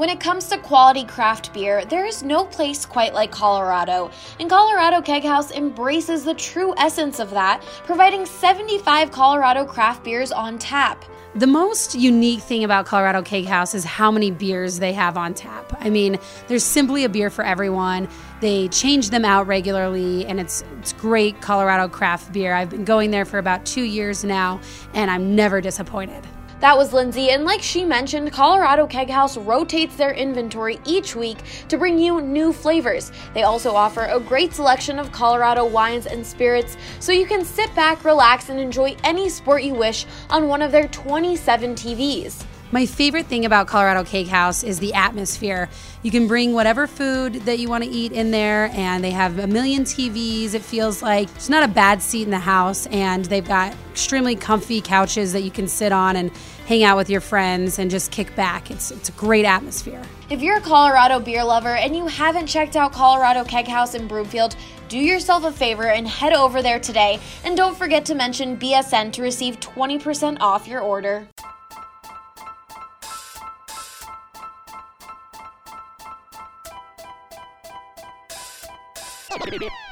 When it comes to quality craft beer, there is no place quite like Colorado, and Colorado Keg House embraces the true essence of that, providing 75 Colorado craft beers on tap. The most unique thing about Colorado Keg House is how many beers they have on tap. I mean, there's simply a beer for everyone. They change them out regularly, and it's it's great Colorado craft beer. I've been going there for about two years now, and I'm never disappointed. That was Lindsay, and like she mentioned, Colorado Keg House rotates their inventory each week to bring you new flavors. They also offer a great selection of Colorado wines and spirits, so you can sit back, relax, and enjoy any sport you wish on one of their 27 TVs. My favorite thing about Colorado Keg House is the atmosphere. You can bring whatever food that you want to eat in there, and they have a million TVs. It feels like it's not a bad seat in the house, and they've got extremely comfy couches that you can sit on and hang out with your friends and just kick back. It's, it's a great atmosphere. If you're a Colorado beer lover and you haven't checked out Colorado Keg House in Broomfield, do yourself a favor and head over there today. And don't forget to mention BSN to receive 20% off your order.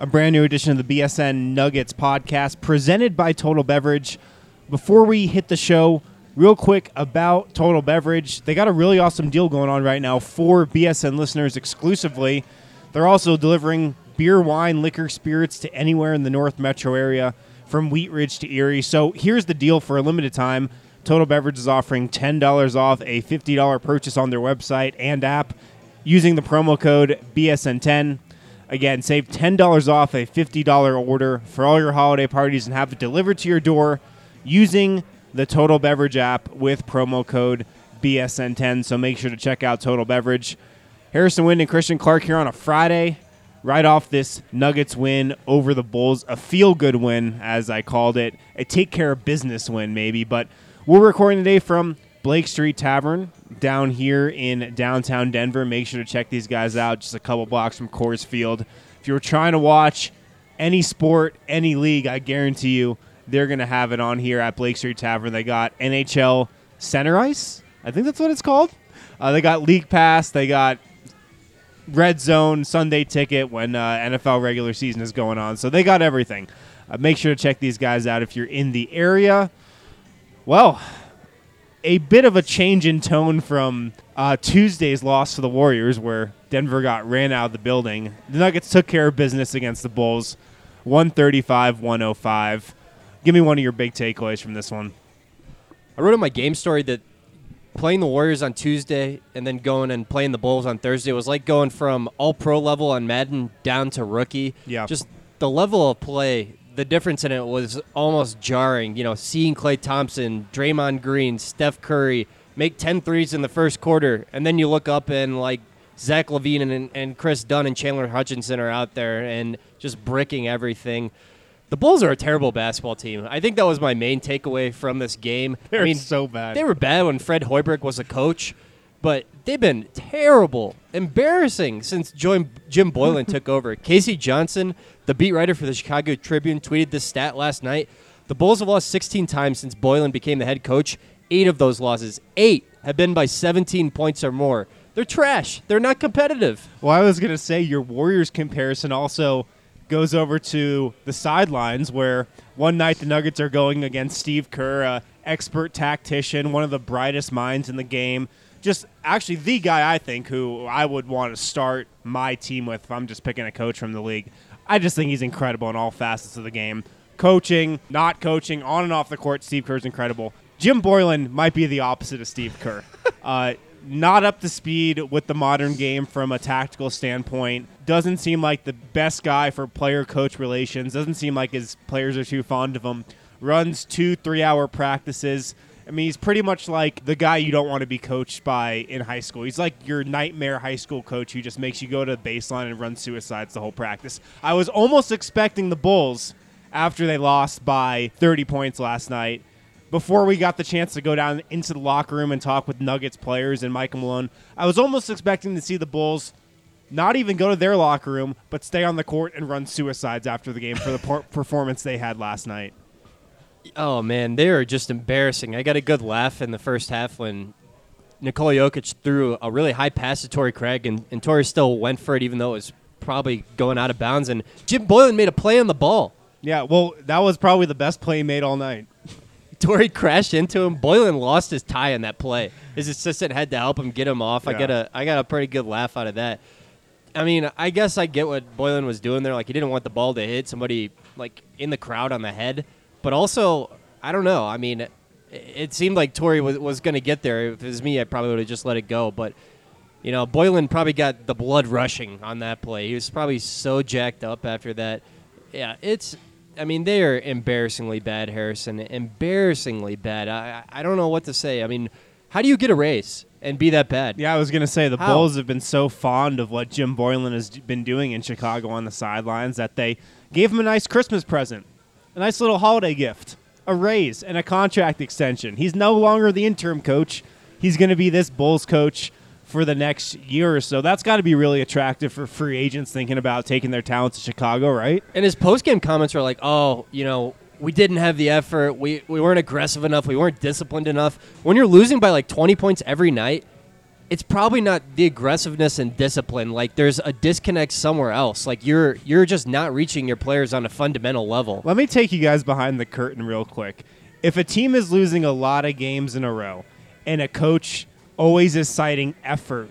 a brand new edition of the BSN Nuggets podcast presented by Total Beverage. Before we hit the show, real quick about Total Beverage. They got a really awesome deal going on right now for BSN listeners exclusively. They're also delivering beer, wine, liquor, spirits to anywhere in the North Metro area from Wheat Ridge to Erie. So here's the deal for a limited time. Total Beverage is offering $10 off a $50 purchase on their website and app using the promo code BSN10. Again, save $10 off a $50 order for all your holiday parties and have it delivered to your door using the Total Beverage app with promo code BSN10. So make sure to check out Total Beverage. Harrison Wind and Christian Clark here on a Friday, right off this Nuggets win over the Bulls. A feel good win, as I called it. A take care of business win, maybe. But we're recording today from Blake Street Tavern down here in downtown Denver. Make sure to check these guys out, just a couple blocks from Coors Field. If you're trying to watch any sport, any league, I guarantee you they're going to have it on here at Blake Street Tavern. They got NHL Center Ice. I think that's what it's called. Uh, they got League Pass. They got Red Zone Sunday ticket when uh, NFL regular season is going on. So they got everything. Uh, make sure to check these guys out if you're in the area. Well, a bit of a change in tone from uh, Tuesday's loss to the Warriors, where Denver got ran out of the building. The Nuggets took care of business against the Bulls, 135 105. Give me one of your big takeaways from this one. I wrote in my game story that playing the Warriors on Tuesday and then going and playing the Bulls on Thursday was like going from all pro level on Madden down to rookie. Yeah. Just the level of play, the difference in it was almost jarring. You know, seeing Klay Thompson, Draymond Green, Steph Curry make 10 threes in the first quarter, and then you look up and like Zach LaVine and, and Kris Dunn and Chandler Hutchison are out there and just bricking everything. The Bulls are a terrible basketball team. I think that was my main takeaway from this game. They're I mean, so bad. They were bad when Fred Hoiberg was a coach, but they've been terrible, embarrassing since Jim, Jim Boylan took over. K.C. Johnson, the beat writer for the Chicago Tribune, tweeted this stat last night. The Bulls have lost 16 times since Boylan became the head coach. Eight of those losses, eight, have been by 17 points or more. They're trash. They're not competitive. Well, I was going to say your Warriors comparison also goes over to the sidelines where one night the Nuggets are going against Steve Kerr, a expert tactician, one of the brightest minds in the game. Just actually the guy I think who I would want to start my team with if I'm just picking a coach from the league. I just think he's incredible in all facets of the game. Coaching, not coaching, on and off the court, Steve Kerr's incredible. Jim Boylan might be the opposite of Steve Kerr. uh, not up to speed with the modern game from a tactical standpoint. Doesn't seem like the best guy for player coach relations. Doesn't seem like his players are too fond of him. Runs two, three hour practices. I mean, he's pretty much like the guy you don't want to be coached by in high school. He's like your nightmare high school coach who just makes you go to the baseline and run suicides the whole practice. I was almost expecting the Bulls after they lost by 30 points last night. Before we got the chance to go down into the locker room and talk with Nuggets players and Mike Malone, I was almost expecting to see the Bulls not even go to their locker room, but stay on the court and run suicides after the game for the performance they had last night. Oh man, they are just embarrassing. I got a good laugh in the first half when Nikola Jokic threw a really high pass to Torrey Craig, and, and Torrey still went for it, even though it was probably going out of bounds. And Jim Boylan made a play on the ball. Yeah, well, that was probably the best play he made all night. Torrey crashed into him. Boylan lost his tie in that play. His assistant had to help him get him off. I Yeah. get a I got a pretty good laugh out of that. I mean, I guess I get what Boylan was doing there. Like he didn't want the ball to hit somebody like in the crowd on the head, but also I don't know. I mean, it, it seemed like Torrey was was going to get there. If it was me, I probably would have just let it go. But you know, Boylan probably got the blood rushing on that play. He was probably so jacked up after that. Yeah, it's. I mean, they are embarrassingly bad, Harrison. Embarrassingly bad. I I don't know what to say. I mean, how do you get a race and be that bad? Yeah, I was going to say the How? Bulls have been so fond of what Jim Boylan has been doing in Chicago on the sidelines that they gave him a nice Christmas present, a nice little holiday gift, a raise, and a contract extension. He's no longer the interim coach. He's going to be this Bulls coach for the next year or so. That's got to be really attractive for free agents thinking about taking their talents to Chicago, right? And his post game comments are like, "Oh, you know, we didn't have the effort. We we weren't aggressive enough. We weren't disciplined enough." When you're losing by like 20 points every night, it's probably not the aggressiveness and discipline. Like there's a disconnect somewhere else. Like you're you're just not reaching your players on a fundamental level. Let me take you guys behind the curtain real quick. If a team is losing a lot of games in a row and a coach always is citing effort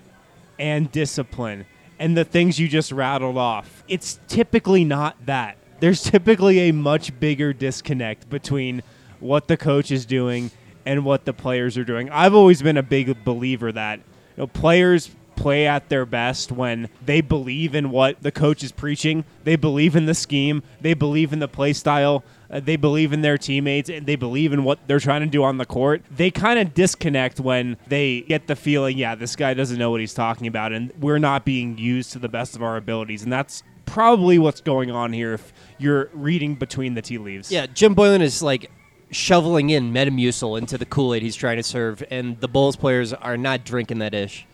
and discipline and the things you just rattled off, it's typically not that. There's typically a much bigger disconnect between what the coach is doing and what the players are doing. I've always been a big believer that you know, players play at their best when they believe in what the coach is preaching. They believe in the scheme. They believe in the play style. Uh, they believe in their teammates and they believe in what they're trying to do on the court. They kind of disconnect when they get the feeling, yeah, this guy doesn't know what he's talking about and we're not being used to the best of our abilities. And that's probably what's going on here if you're reading between the tea leaves. Yeah, Jim Boylan is like shoveling in Metamucil into the Kool Aid he's trying to serve, and the Bulls players are not drinking that ish.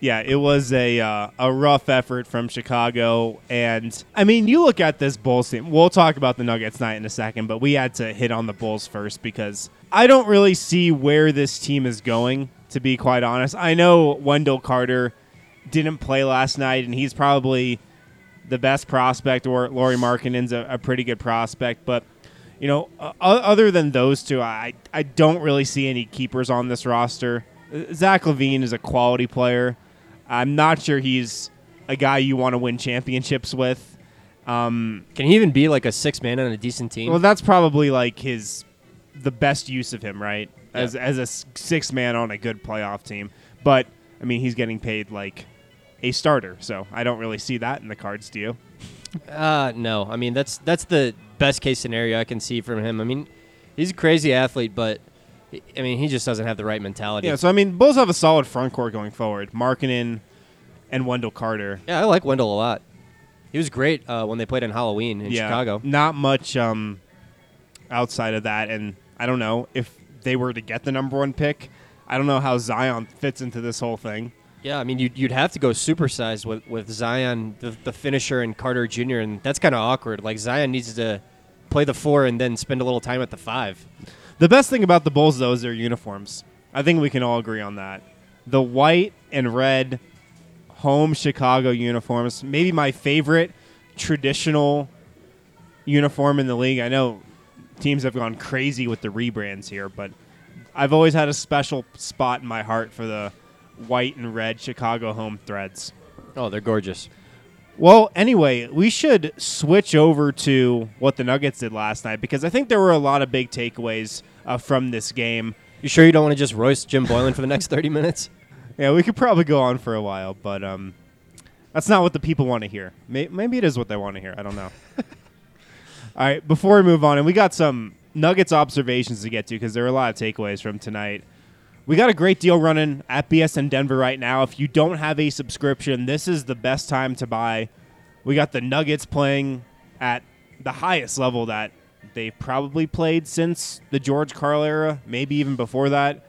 Yeah, it was a uh, a rough effort from Chicago, and I mean, you look at this Bulls team. We'll talk about the Nuggets night in a second, but we had to hit on the Bulls first because I don't really see where this team is going. To be quite honest, I know Wendell Carter didn't play last night, and he's probably the best prospect, or Lauri Markkanen's a, a pretty good prospect, but. You know, uh, other than those two, I I don't really see any keepers on this roster. Uh, Zach LaVine is a quality player. I'm not sure he's a guy you want to win championships with. Um, Can he even be like a six man on a decent team? well, that's probably like his the best use of him, right? As as a six man on a good playoff team. But I mean, he's getting paid like a starter, so I don't really see that in the cards. Do you? Uh, no. I mean, that's that's the best case scenario I can see from him. I mean, he's a crazy athlete, but I mean, he just doesn't have the right mentality. Yeah. So I mean, Bulls have a solid front court going forward. Markkanen and Wendell Carter. Yeah, I like Wendell a lot. He was great uh, when they played in Halloween in yeah, Chicago. Not much um, outside of that, and I don't know if they were to get the number one pick. I don't know how Zion fits into this whole thing. Yeah, I mean, you'd, you'd have to go supersized with, with Zion, the, the finisher, and Carter Jr., and that's kind of awkward. Like, Zion needs to play the four and then spend a little time at the five. The best thing about the Bulls, though, is their uniforms. I think we can all agree on that. The white and red home Chicago uniforms, maybe my favorite traditional uniform in the league. I know teams have gone crazy with the rebrands here, but I've always had a special spot in my heart for the white and red Chicago home threads. Oh, they're gorgeous. Well, anyway, we should switch over to what the Nuggets did last night because I think there were a lot of big takeaways uh, from this game. You sure you don't want to just roast Jim Boylan for the next 30 minutes? Yeah, we could probably go on for a while, but um, that's not what the people want to hear. Maybe it is what they want to hear. I don't know. All right, before we move on, and we got some Nuggets observations to get to because there were a lot of takeaways from tonight. We got a great deal running at BSN Denver right now. If you don't have a subscription, this is the best time to buy. We got the Nuggets playing at the highest level that they've probably played since the George Karl era, maybe even before that.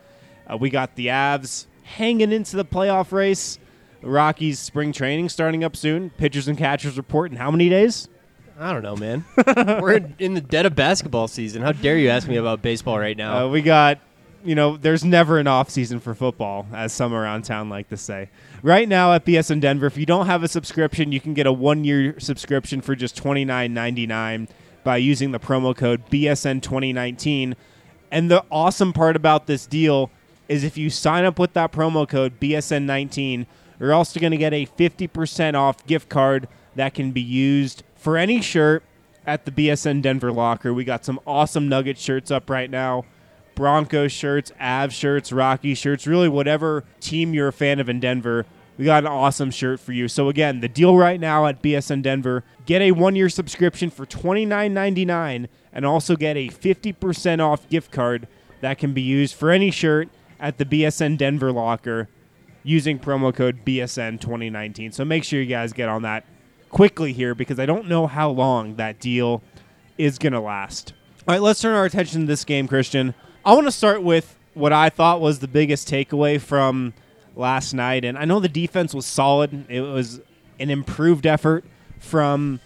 Uh, we got the Avs hanging into the playoff race. Rockies spring training starting up soon. Pitchers and catchers report in how many days? I don't know, man. We're in- in the dead of basketball season. How dare you ask me about baseball right now? Uh, we got, you know, there's never an off season for football, as some around town like to say. Right now at BSN Denver, if you don't have a subscription, you can get a one year subscription for just twenty nine ninety nine by using the promo code BSN twenty nineteen. And the awesome part about this deal is if you sign up with that promo code BSN nineteen, you're also going to get a fifty percent off gift card that can be used for any shirt at the BSN Denver locker. We got some awesome Nugget shirts up right now. Broncos shirts, Av shirts, Rocky shirts, really whatever team you're a fan of in Denver. We got an awesome shirt for you. So again, the deal right now at BSN Denver, get a one-year subscription for $29.99 and also get a 50% off gift card that can be used for any shirt at the BSN Denver locker using promo code BSN 2019. So make sure you guys get on that quickly here because I don't know how long that deal is going to last. All right, let's turn our attention to this game, Christian. I want to start with what I thought was the biggest takeaway from last night. And I know the defense was solid, it was an improved effort from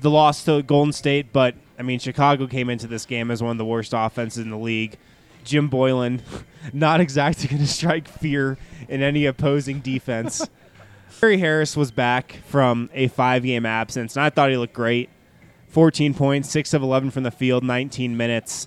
the loss to Golden State, but I mean, Chicago came into this game as one of the worst offenses in the league. Jim Boylan, not exactly going to strike fear in any opposing defense. Gary Harris was back from a five game absence, and I thought he looked great. 14 points, 6 of 11 from the field, 19 minutes,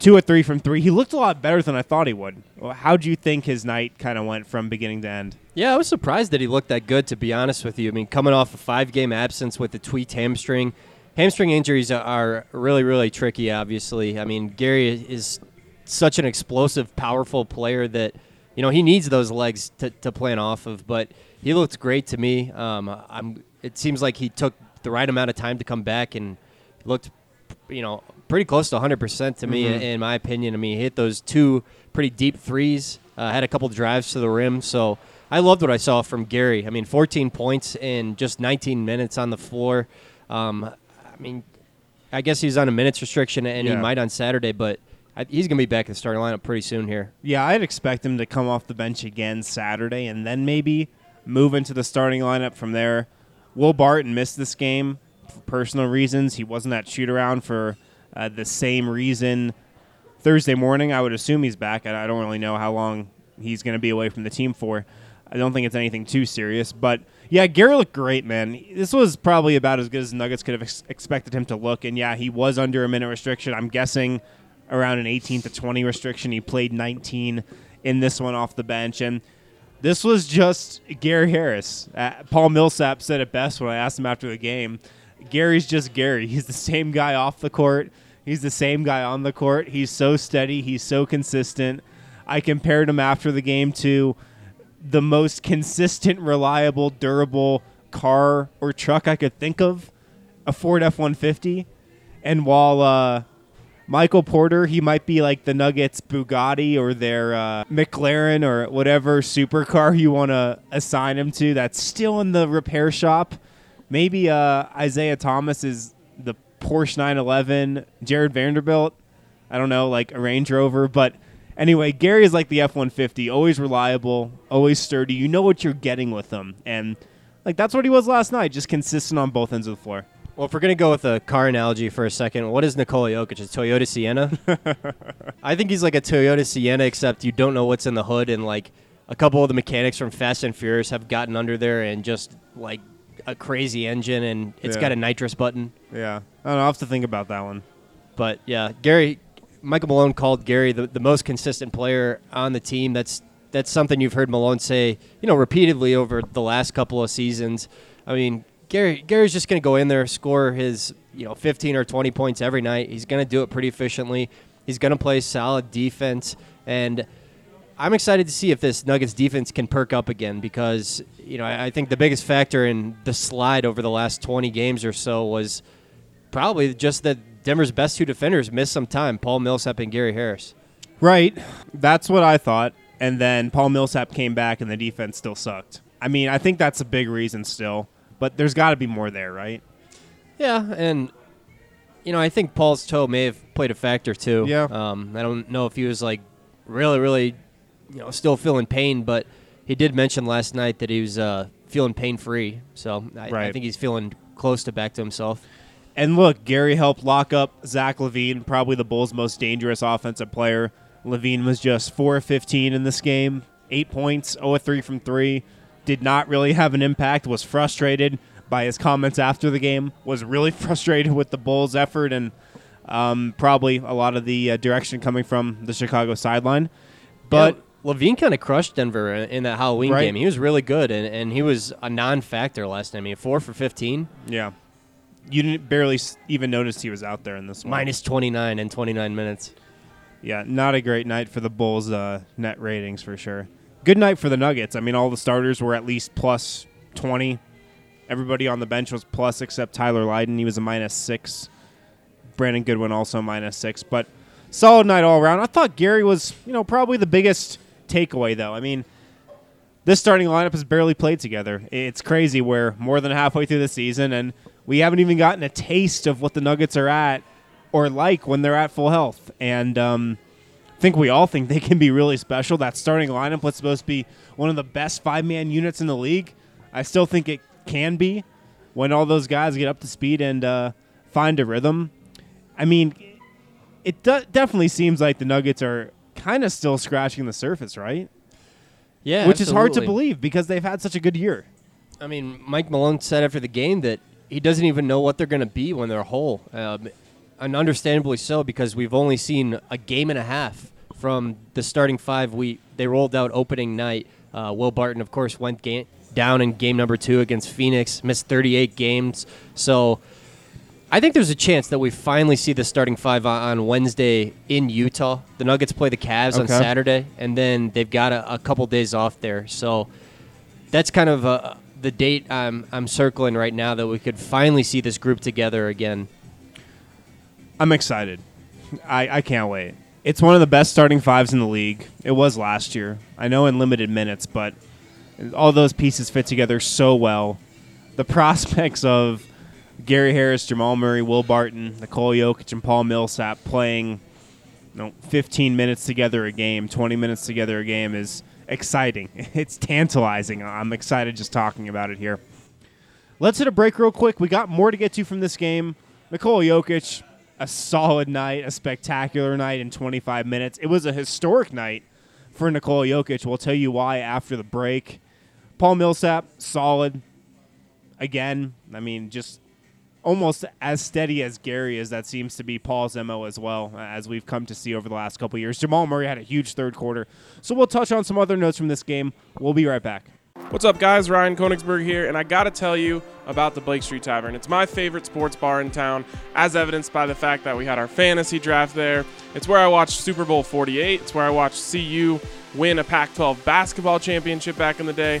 2 or 3 from 3. He looked a lot better than I thought he would. How do you think his night kind of went from beginning to end? Yeah, I was surprised that he looked that good, to be honest with you. I mean, coming off a five game absence with the tweaked hamstring, hamstring injuries are really, really tricky, obviously. I mean, Gary is such an explosive, powerful player that, you know, he needs those legs to, to plan off of, but he looked great to me. Um, I'm, it seems like he took the right amount of time to come back and looked, you know, pretty close to 100% to me, Mhm. in my opinion. I mean, he hit those two pretty deep threes, uh, had a couple drives to the rim, so I loved what I saw from Gary. I mean, 14 points in just 19 minutes on the floor. Um, I mean, I guess he's on a minutes restriction, and he might on Saturday, but I, he's going to be back in the starting lineup pretty soon here. Yeah, I'd expect him to come off the bench again Saturday and then maybe move into the starting lineup from there. Will Barton missed this game for personal reasons. He wasn't at shoot around for uh, the same reason Thursday morning. I would assume he's back. I I don't really know how long he's going to be away from the team for. I don't think it's anything too serious. But yeah, Gary looked great, man. This was probably about as good as Nuggets could have ex- expected him to look. And yeah, he was under a minute restriction. I'm guessing around an 18 to 20 restriction. He played 19 in this one off the bench. And this was just Gary Harris. Uh, Paul Millsap said it best when I asked him after the game. Gary's just Gary. He's the same guy off the court. He's the same guy on the court. He's so steady. He's so consistent. I compared him after the game to the most consistent, reliable, durable car or truck I could think of, a Ford F 150. And while uh, Michael Porter, he might be like the Nuggets Bugatti or their uh, McLaren or whatever supercar you want to assign him to that's still in the repair shop. Maybe uh, Isaiah Thomas is Porsche 911, Jarred Vanderbilt. I don't know, like a Range Rover. But anyway, Gary is like the F 150, always reliable, always sturdy. You know what you're getting with him. And like that's what he was last night, just consistent on both ends of the floor. Well, if we're going to go with a car analogy for a second, what is Nikola Jokic? A Toyota Sienna? I think he's like a Toyota Sienna, except you don't know what's in the hood, and like a couple of the mechanics from Fast and Furious have gotten under there and just like a crazy engine, and it's Yeah. got a nitrous button. Yeah. I don't know. I'll have to think about that one. But yeah, Gary, Michael Malone called Gary the, the most consistent player on the team. That's that's something you've heard Malone say, you know, repeatedly over the last couple of seasons. I mean, Gary Gary's just going to go in there, score his you know 15 or 20 points every night. He's going to do it pretty efficiently. He's going to play solid defense, and I'm excited to see if this Nuggets defense can perk up again because you know I, I think the biggest factor in the slide over the last 20 games or so was probably just that Denver's best two defenders missed some time, Paul Millsap and Gary Harris. Right. That's what I thought. And then Paul Millsap came back and the defense still sucked. I mean, I think that's a big reason still, but there's got to be more there, right? Yeah, and you know I think Paul's toe may have played a factor too. Yeah. Um, I don't know if he was like really, really, you know, still feeling pain, but he did mention last night that he was uh, feeling pain free. So I, I think he's feeling close to back to himself. And look, Gary helped lock up Zach LaVine, probably the Bulls' most dangerous offensive player. LaVine was just 4 of 15 in this game, 8 points, 0 of 3 from 3. Did not really have an impact, was frustrated by his comments after the game, was really frustrated with the Bulls' effort and um, probably a lot of the uh, direction coming from the Chicago sideline. But Yeah, LaVine kind of crushed Denver in that Halloween Right. game. He was really good, and, and he was a non-factor last time. I mean, four for 15, yeah, you didn't barely even notice he was out there in this one. minus 29 in 29 minutes. Yeah, not a great night for the Bulls' uh, net ratings for sure. Good night for the Nuggets. I mean, all the starters were at least plus 20. Everybody on the bench was plus except Tyler Lydon. He was a minus six. Brandon Goodwin also minus six. But solid night all around. I thought Gary was, you know, probably the biggest takeaway, though. I mean, this starting lineup has barely played together. It's crazy. We're more than halfway through the season, and we haven't even gotten a taste of what the Nuggets are at or like when they're at full health. And um, I think we all think they can be really special. That starting lineup was supposed to be one of the best five man units in the league. I still think it can be when all those guys get up to speed and uh, find a rhythm. I mean, it de- definitely seems like the Nuggets are kind of still scratching the surface, right? Yeah, Which is hard to believe because they've had such a good year. I mean, Mike Malone said after the game that he doesn't even know what they're going to be when they're whole, um, and understandably so because we've only seen a game and a half from the starting five. We they rolled out opening night. Uh, Will Barton, of course, went ga- down in game number two against Phoenix, missed 38 games. So I think there's a chance that we finally see the starting five on, Wednesday in Utah. The Nuggets play the Cavs on Saturday, and then they've got a, a couple days off there. So that's kind of uh, the date I'm, I'm circling right now that we could finally see this group together again. I'm excited. I, I can't wait. It's one of the best starting fives in the league. It was last year. I know in limited minutes, but all those pieces fit together so well. The prospects of Gary Harris, Jamal Murray, Will Barton, Nikola Jokic, and Paul Millsap playing you know, 15 minutes together a game, 20 minutes together a game is exciting. It's tantalizing. I'm excited just talking about it here. Let's hit a break real quick. We got more to get to from this game. Nikola Jokic, a solid night, a spectacular night in 25 minutes. It was a historic night for Nikola Jokic. We'll tell you why after the break. Paul Millsap, solid. Again, I mean, just almost as steady as Gary is. That seems to be Paul's MO as well, uh, as we've come to see over the last couple years. Jamal Murray had a huge third quarter. So we'll touch on some other notes from this game. We'll be right back. What's up, guys? Ryan Koenigsberg here, and I gotta tell you about the Blake Street Tavern. It's my favorite sports bar in town, as evidenced by the fact that we had our fantasy draft there. It's where I watched Super Bowl 48. It's where I watched CU win a Pac 12 basketball championship back in the day.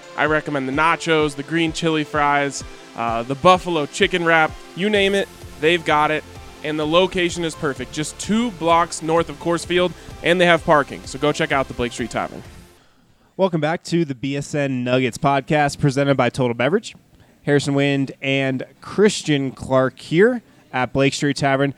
I recommend the nachos, the green chili fries, uh, the buffalo chicken wrap. You name it, they've got it. And the location is perfect. Just two blocks north of Coors Field, and they have parking. So go check out the Blake Street Tavern. Welcome back to the BSN Nuggets podcast presented by Total Beverage. Harrison Wind and Christian Clark here at Blake Street Tavern.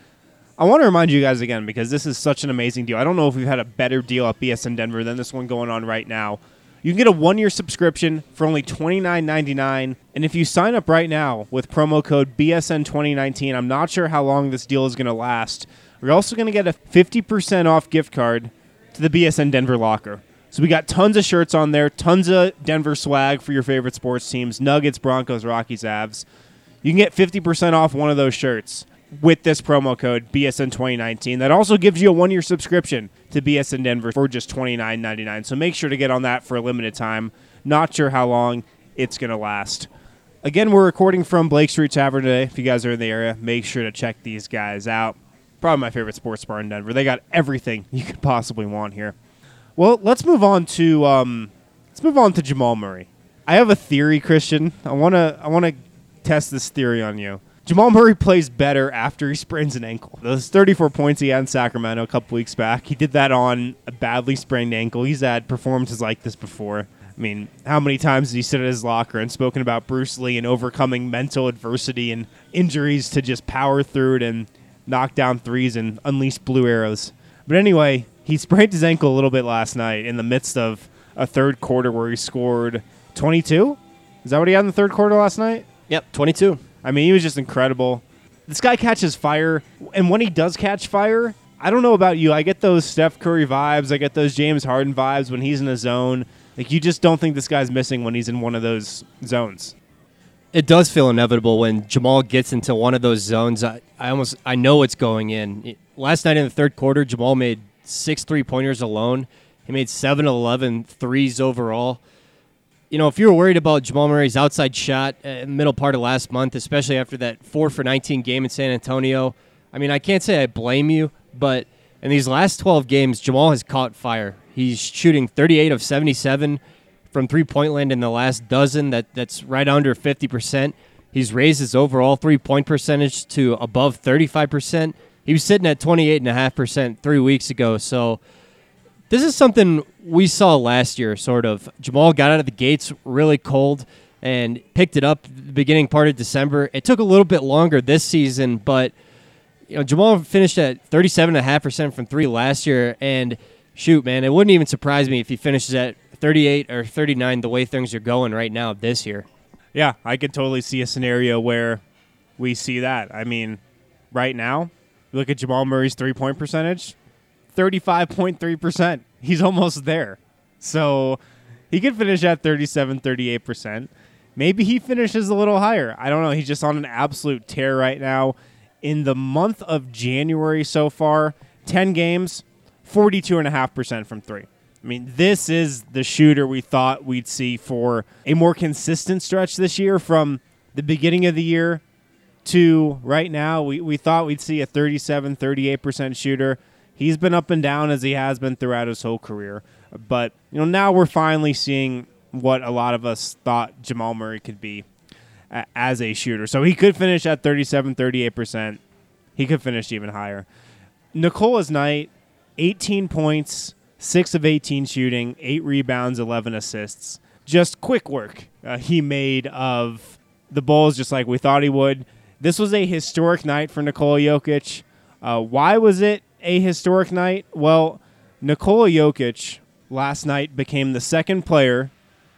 I want to remind you guys again because this is such an amazing deal. I don't know if we've had a better deal at BSN Denver than this one going on right now. You can get a one year subscription for only $29.99. And if you sign up right now with promo code BSN2019, I'm not sure how long this deal is going to last, We're also going to get a 50% off gift card to the BSN Denver locker. So we got tons of shirts on there, tons of Denver swag for your favorite sports teams Nuggets, Broncos, Rockies, Avs. You can get 50% off one of those shirts with this promo code BSN 2019. That also gives you a one year subscription to BSN Denver for just $29.99. So make sure to get on that for a limited time. Not sure how long it's going to last. Again, we're recording from Blake Street Tavern today. If you guys are in the area, make sure to check these guys out. Probably my favorite sports bar in Denver. They got everything you could possibly want here. Well, let's move on to um, let's move on to Jamal Murray. I have a theory, Christian. I wanna I wanna test this theory on you. Jamal Murray plays better after he sprains an ankle. Those 34 points he had in Sacramento a couple weeks back, he did that on a badly sprained ankle. He's had performances like this before. I mean, how many times has he stood at his locker and spoken about Bruce Lee and overcoming mental adversity and injuries to just power through it and knock down threes and unleash blue arrows? But anyway, he sprained his ankle a little bit last night in the midst of a third quarter where he scored 22. Is that what he had in the third quarter last night? Yep, 22. I mean, he was just incredible. This guy catches fire, and when he does catch fire, I don't know about you. I get those Steph Curry vibes. I get those James Harden vibes when he's in a zone. Like you just don't think this guy's missing when he's in one of those zones. It does feel inevitable when Jamal gets into one of those zones. I, I almost I know it's going in. Last night in the third quarter, Jamal made six three pointers alone. He made 7 11 threes overall. You know, if you were worried about Jamal Murray's outside shot uh, in the middle part of last month, especially after that 4 for 19 game in San Antonio, I mean, I can't say I blame you, but in these last 12 games, Jamal has caught fire. He's shooting 38 of 77 from three point land in the last dozen. That that's right under 50%. He's raised his overall three point percentage to above 35%. He was sitting at 28.5% three weeks ago. So this is something we saw last year, sort of. Jamal got out of the gates really cold and picked it up the beginning part of December. It took a little bit longer this season, but you know, Jamal finished at 37.5% from three last year. And shoot, man, it wouldn't even surprise me if he finishes at 38 or 39 the way things are going right now this year. Yeah, I could totally see a scenario where we see that. I mean, right now, look at Jamal Murray's three point percentage 35.3%. He's almost there. So he could finish at 37, 38%. Maybe he finishes a little higher. I don't know. He's just on an absolute tear right now. In the month of January so far, 10 games, 42.5% from three. I mean, this is the shooter we thought we'd see for a more consistent stretch this year from the beginning of the year to right now. We, we thought we'd see a 37, 38% shooter. He's been up and down as he has been throughout his whole career. But, you know, now we're finally seeing what a lot of us thought Jamal Murray could be as a shooter. So he could finish at 37, 38%. He could finish even higher. Nikola's night, 18 points, 6 of 18 shooting, 8 rebounds, 11 assists. Just quick work uh, he made of the Bulls just like we thought he would. This was a historic night for Nikola Jokic. Uh, why was it a historic night? Well, Nikola Jokic last night became the second player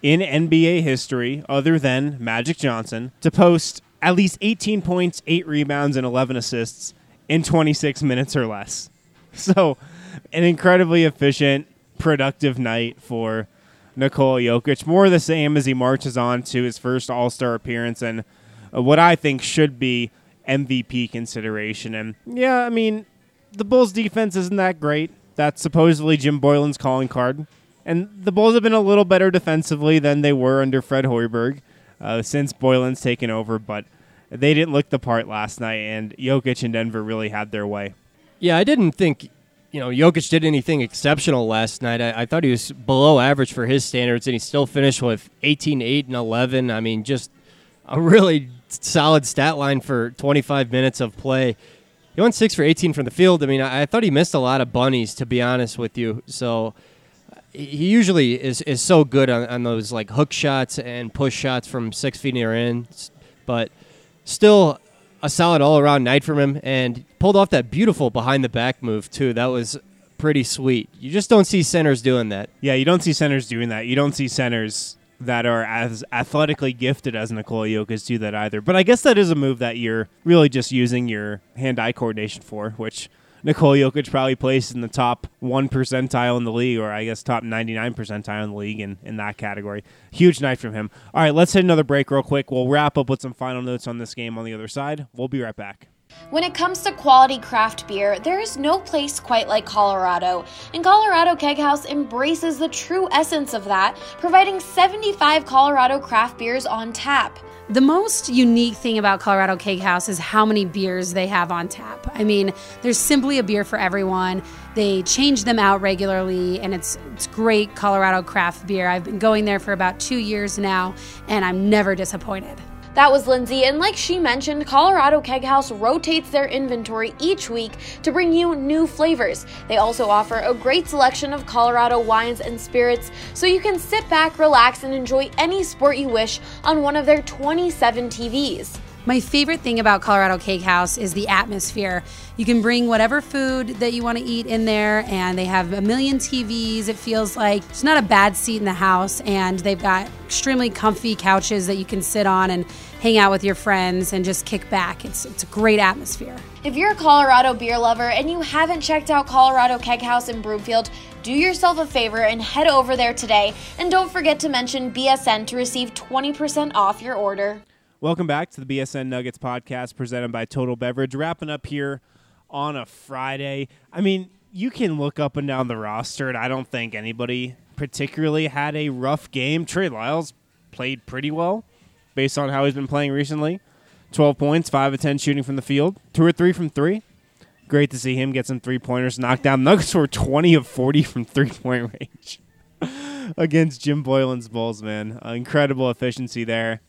in NBA history, other than Magic Johnson, to post at least 18 points, 8 rebounds, and 11 assists in 26 minutes or less. So, an incredibly efficient, productive night for Nikola Jokic. More of the same as he marches on to his first All Star appearance and uh, what I think should be MVP consideration. And yeah, I mean, the Bulls' defense isn't that great. That's supposedly Jim Boylan's calling card. And the Bulls have been a little better defensively than they were under Fred Hoiberg uh, since Boylan's taken over, but they didn't look the part last night, and Jokic and Denver really had their way. Yeah, I didn't think you know Jokic did anything exceptional last night. I, I thought he was below average for his standards, and he still finished with 18, 8, and 11. I mean, just a really solid stat line for 25 minutes of play. He went six for 18 from the field. I mean, I, I thought he missed a lot of bunnies, to be honest with you. So he usually is, is so good on, on those like hook shots and push shots from six feet near in, but still a solid all around night from him and pulled off that beautiful behind the back move too. That was pretty sweet. You just don't see centers doing that. Yeah, you don't see centers doing that. You don't see centers that are as athletically gifted as Nikola Jokic do that either. But I guess that is a move that you're really just using your hand-eye coordination for, which Nikola Jokic probably placed in the top one percentile in the league, or I guess top 99 percentile in the league in, in that category. Huge night from him. All right, let's hit another break real quick. We'll wrap up with some final notes on this game on the other side. We'll be right back. When it comes to quality craft beer, there is no place quite like Colorado. And Colorado Keg House embraces the true essence of that, providing 75 Colorado craft beers on tap. The most unique thing about Colorado Keg House is how many beers they have on tap. I mean, there's simply a beer for everyone. They change them out regularly, and it's it's great Colorado craft beer. I've been going there for about two years now, and I'm never disappointed. That was Lindsay, and like she mentioned, Colorado Keg House rotates their inventory each week to bring you new flavors. They also offer a great selection of Colorado wines and spirits, so you can sit back, relax, and enjoy any sport you wish on one of their 27 TVs. My favorite thing about Colorado Keg House is the atmosphere. You can bring whatever food that you want to eat in there, and they have a million TVs. It feels like it's not a bad seat in the house, and they've got extremely comfy couches that you can sit on and hang out with your friends and just kick back. It's, it's a great atmosphere. If you're a Colorado beer lover and you haven't checked out Colorado Keg House in Broomfield, do yourself a favor and head over there today. And don't forget to mention BSN to receive 20% off your order. Welcome back to the BSN Nuggets podcast presented by Total Beverage. Wrapping up here on a Friday. I mean, you can look up and down the roster, and I don't think anybody particularly had a rough game. Trey Lyles played pretty well based on how he's been playing recently. 12 points, 5 of 10 shooting from the field, 2 or 3 from 3. Great to see him get some three pointers knocked down. Nuggets were 20 of 40 from three point range against Jim Boylan's Bulls, man. Uh, incredible efficiency there.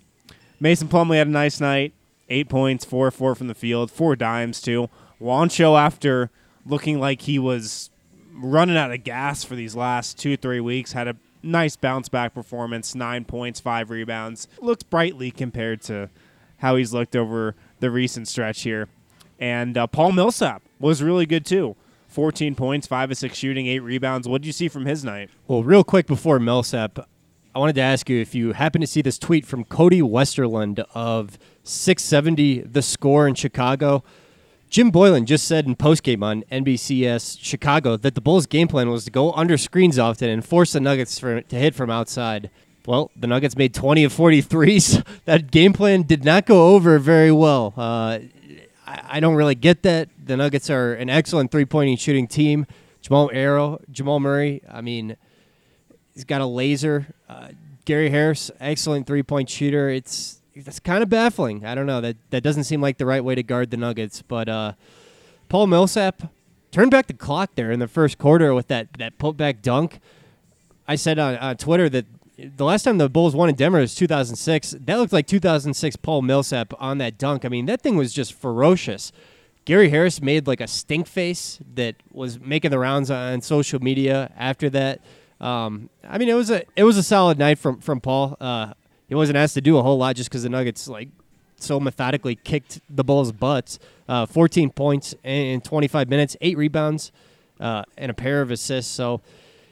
Mason Plumlee had a nice night. Eight points, four four from the field, four dimes too. Juancho, after looking like he was running out of gas for these last two three weeks, had a nice bounce back performance. Nine points, five rebounds. Looks brightly compared to how he's looked over the recent stretch here. And uh, Paul Millsap was really good too. 14 points, 5 of 6 shooting, 8 rebounds. What did you see from his night? Well, real quick before Millsap, I wanted to ask you if you happen to see this tweet from Cody Westerlund of 670 The Score in Chicago. Jim Boylan just said in postgame on NBCS Chicago that the Bulls' game plan was to go under screens often and force the Nuggets for, to hit from outside. Well, the Nuggets made 20 of 43s. that game plan did not go over very well. Uh, I, I don't really get that. The Nuggets are an excellent three-point shooting team. Jamal Arrow, Jamal Murray. I mean, he's got a laser. Uh, Gary Harris, excellent three-point shooter. It's that's kind of baffling. I don't know. That that doesn't seem like the right way to guard the Nuggets. But uh, Paul Millsap turned back the clock there in the first quarter with that that putback dunk. I said on, on Twitter that the last time the Bulls won in Denver was 2006. That looked like 2006 Paul Millsap on that dunk. I mean, that thing was just ferocious. Gary Harris made like a stink face that was making the rounds on social media after that. Um, I mean, it was a it was a solid night from from Paul. Uh, he wasn't asked to do a whole lot just because the Nuggets like so methodically kicked the Bulls' butts. Uh, 14 points in 25 minutes, eight rebounds, uh, and a pair of assists. So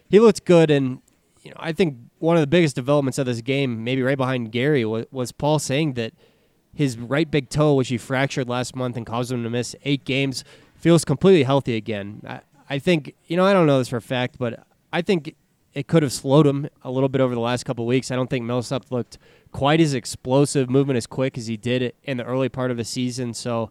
he looked good. And you know, I think one of the biggest developments of this game, maybe right behind Gary, was, was Paul saying that his right big toe, which he fractured last month and caused him to miss eight games, feels completely healthy again. I, I think you know I don't know this for a fact, but I think it could have slowed him a little bit over the last couple weeks. I don't think Millsap looked quite as explosive, moving as quick as he did in the early part of the season. So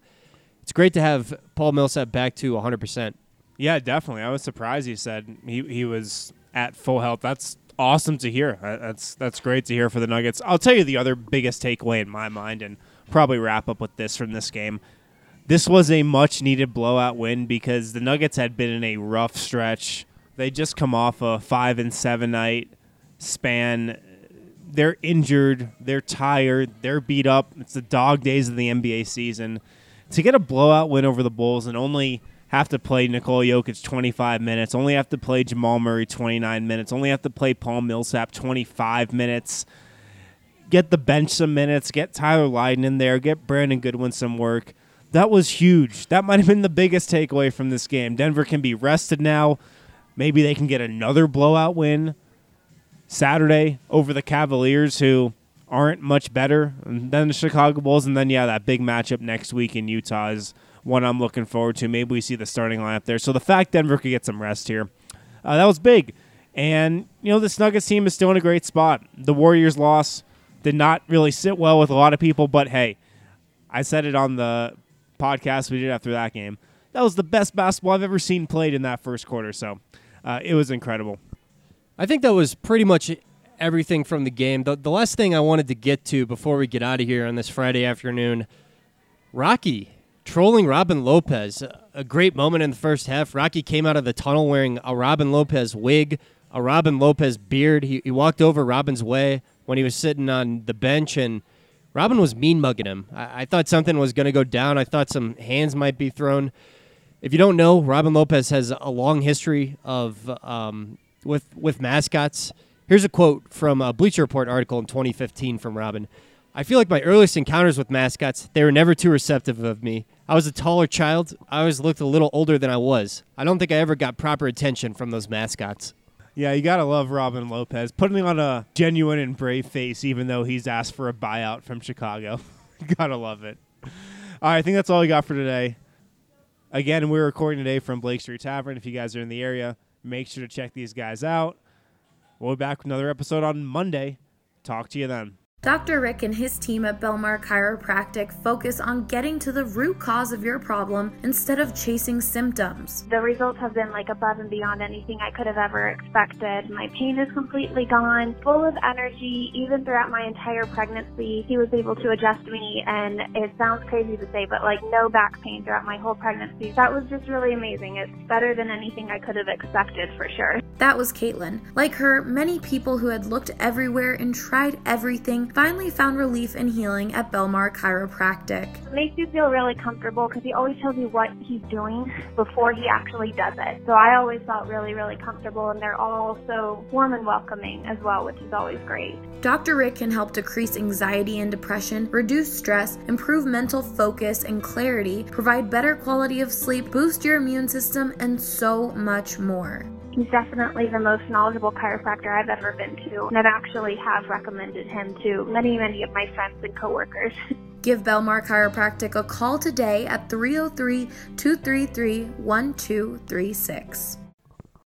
it's great to have Paul Millsap back to 100%. Yeah, definitely. I was surprised he said he, he was at full health. That's awesome to hear. That's that's great to hear for the Nuggets. I'll tell you the other biggest takeaway in my mind, and probably wrap up with this from this game. This was a much needed blowout win because the Nuggets had been in a rough stretch they just come off a five and seven night span. They're injured. They're tired. They're beat up. It's the dog days of the NBA season. To get a blowout win over the Bulls and only have to play Nikola Jokic 25 minutes, only have to play Jamal Murray 29 minutes, only have to play Paul Millsap 25 minutes, get the bench some minutes, get Tyler Lydon in there, get Brandon Goodwin some work. That was huge. That might have been the biggest takeaway from this game. Denver can be rested now. Maybe they can get another blowout win Saturday over the Cavaliers, who aren't much better than the Chicago Bulls. And then, yeah, that big matchup next week in Utah is one I'm looking forward to. Maybe we see the starting lineup there. So the fact Denver could get some rest here, uh, that was big. And you know this Nuggets team is still in a great spot. The Warriors loss did not really sit well with a lot of people, but hey, I said it on the podcast we did after that game. That was the best basketball I've ever seen played in that first quarter. So uh, it was incredible. I think that was pretty much everything from the game. The, the last thing I wanted to get to before we get out of here on this Friday afternoon Rocky trolling Robin Lopez. A great moment in the first half. Rocky came out of the tunnel wearing a Robin Lopez wig, a Robin Lopez beard. He, he walked over Robin's way when he was sitting on the bench, and Robin was mean mugging him. I, I thought something was going to go down. I thought some hands might be thrown. If you don't know, Robin Lopez has a long history of um, with with mascots. Here's a quote from a Bleacher Report article in 2015 from Robin. I feel like my earliest encounters with mascots, they were never too receptive of me. I was a taller child. I always looked a little older than I was. I don't think I ever got proper attention from those mascots. Yeah, you gotta love Robin Lopez putting on a genuine and brave face, even though he's asked for a buyout from Chicago. gotta love it. All right, I think that's all we got for today. Again, we're recording today from Blake Street Tavern. If you guys are in the area, make sure to check these guys out. We'll be back with another episode on Monday. Talk to you then. Dr. Rick and his team at Belmar Chiropractic focus on getting to the root cause of your problem instead of chasing symptoms. The results have been like above and beyond anything I could have ever expected. My pain is completely gone, full of energy, even throughout my entire pregnancy. He was able to adjust me, and it sounds crazy to say, but like no back pain throughout my whole pregnancy. That was just really amazing. It's better than anything I could have expected for sure. That was Caitlin. Like her, many people who had looked everywhere and tried everything finally found relief and healing at Belmar Chiropractic. It makes you feel really comfortable because he always tells you what he's doing before he actually does it. So I always felt really, really comfortable, and they're all so warm and welcoming as well, which is always great. Dr. Rick can help decrease anxiety and depression, reduce stress, improve mental focus and clarity, provide better quality of sleep, boost your immune system, and so much more. He's definitely the most knowledgeable chiropractor I've ever been to, and I've actually have recommended him to many, many of my friends and coworkers. Give Belmar Chiropractic a call today at 303 233 1236.